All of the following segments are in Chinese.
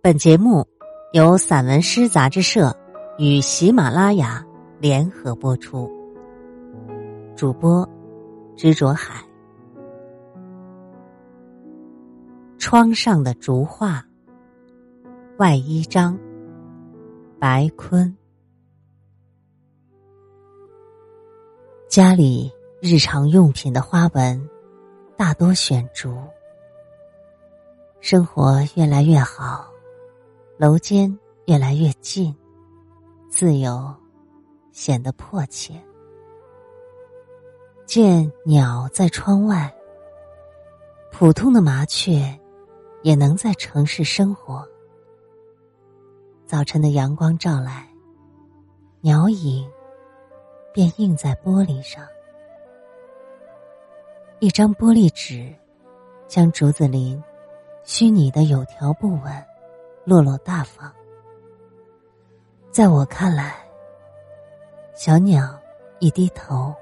本节目由散文诗杂志社与喜马拉雅联合播出，主播执着海。窗上的竹画，外一章，白坤。家里日常用品的花纹大多选竹，生活越来越好。楼间越来越近，自由显得迫切。见鸟在窗外，普通的麻雀也能在城市生活。早晨的阳光照来，鸟影便映在玻璃上。一张玻璃纸，将竹子林虚拟的有条不紊。落落大方，在我看来，小鸟一低头，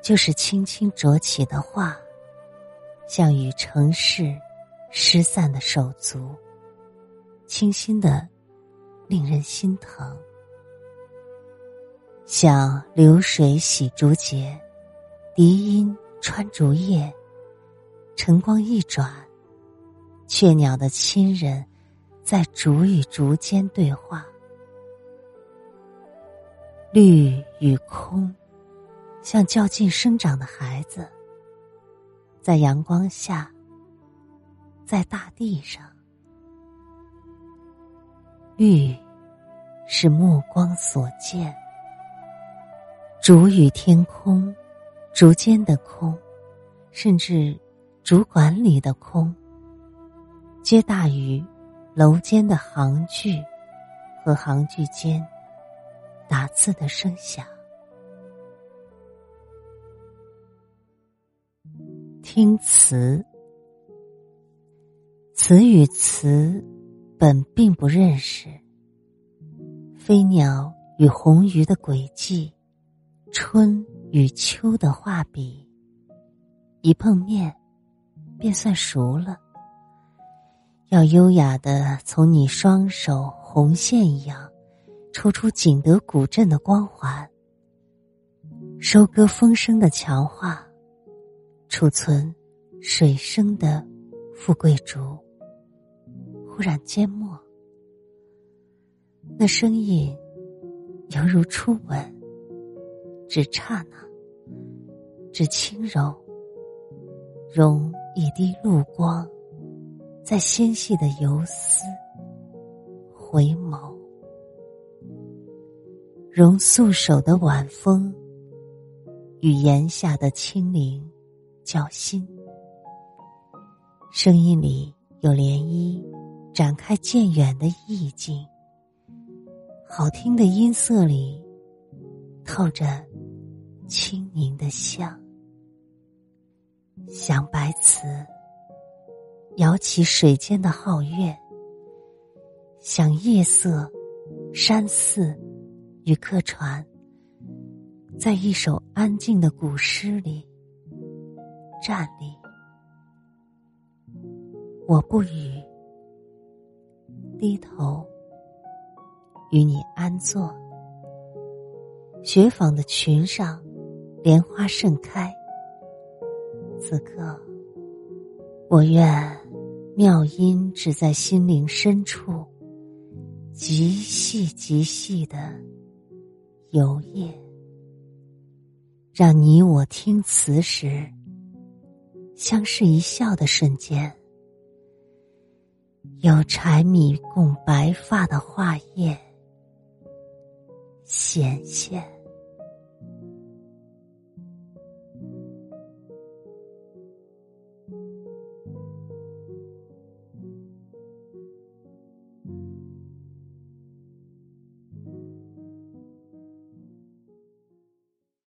就是轻轻啄起的画，像与城市失散的手足，清新的，令人心疼。像流水洗竹节，笛音穿竹叶，晨光一转，雀鸟的亲人。在竹与竹间对话，绿与空，像较近生长的孩子，在阳光下，在大地上，绿是目光所见，竹与天空，竹间的空，甚至竹管里的空，皆大于。楼间的行距和行距间打字的声响，听词，词与词本并不认识。飞鸟与红鱼的轨迹，春与秋的画笔，一碰面便算熟了。要优雅的从你双手红线一样，抽出景德古镇的光环，收割风声的强化，储存水声的富贵竹，忽然缄默，那声音犹如初吻，只刹那，只轻柔，容一滴露光。在纤细的游丝回眸，融素手的晚风与檐下的清灵交心，声音里有涟漪，展开渐远的意境。好听的音色里透着轻盈的香，想白瓷。摇起水间的皓月，想夜色、山寺与客船，在一首安静的古诗里站立。我不语，低头与你安坐。雪纺的裙上，莲花盛开。此刻，我愿。妙音只在心灵深处，极细极细的游曳，让你我听词时相视一笑的瞬间，有柴米共白发的画页显现。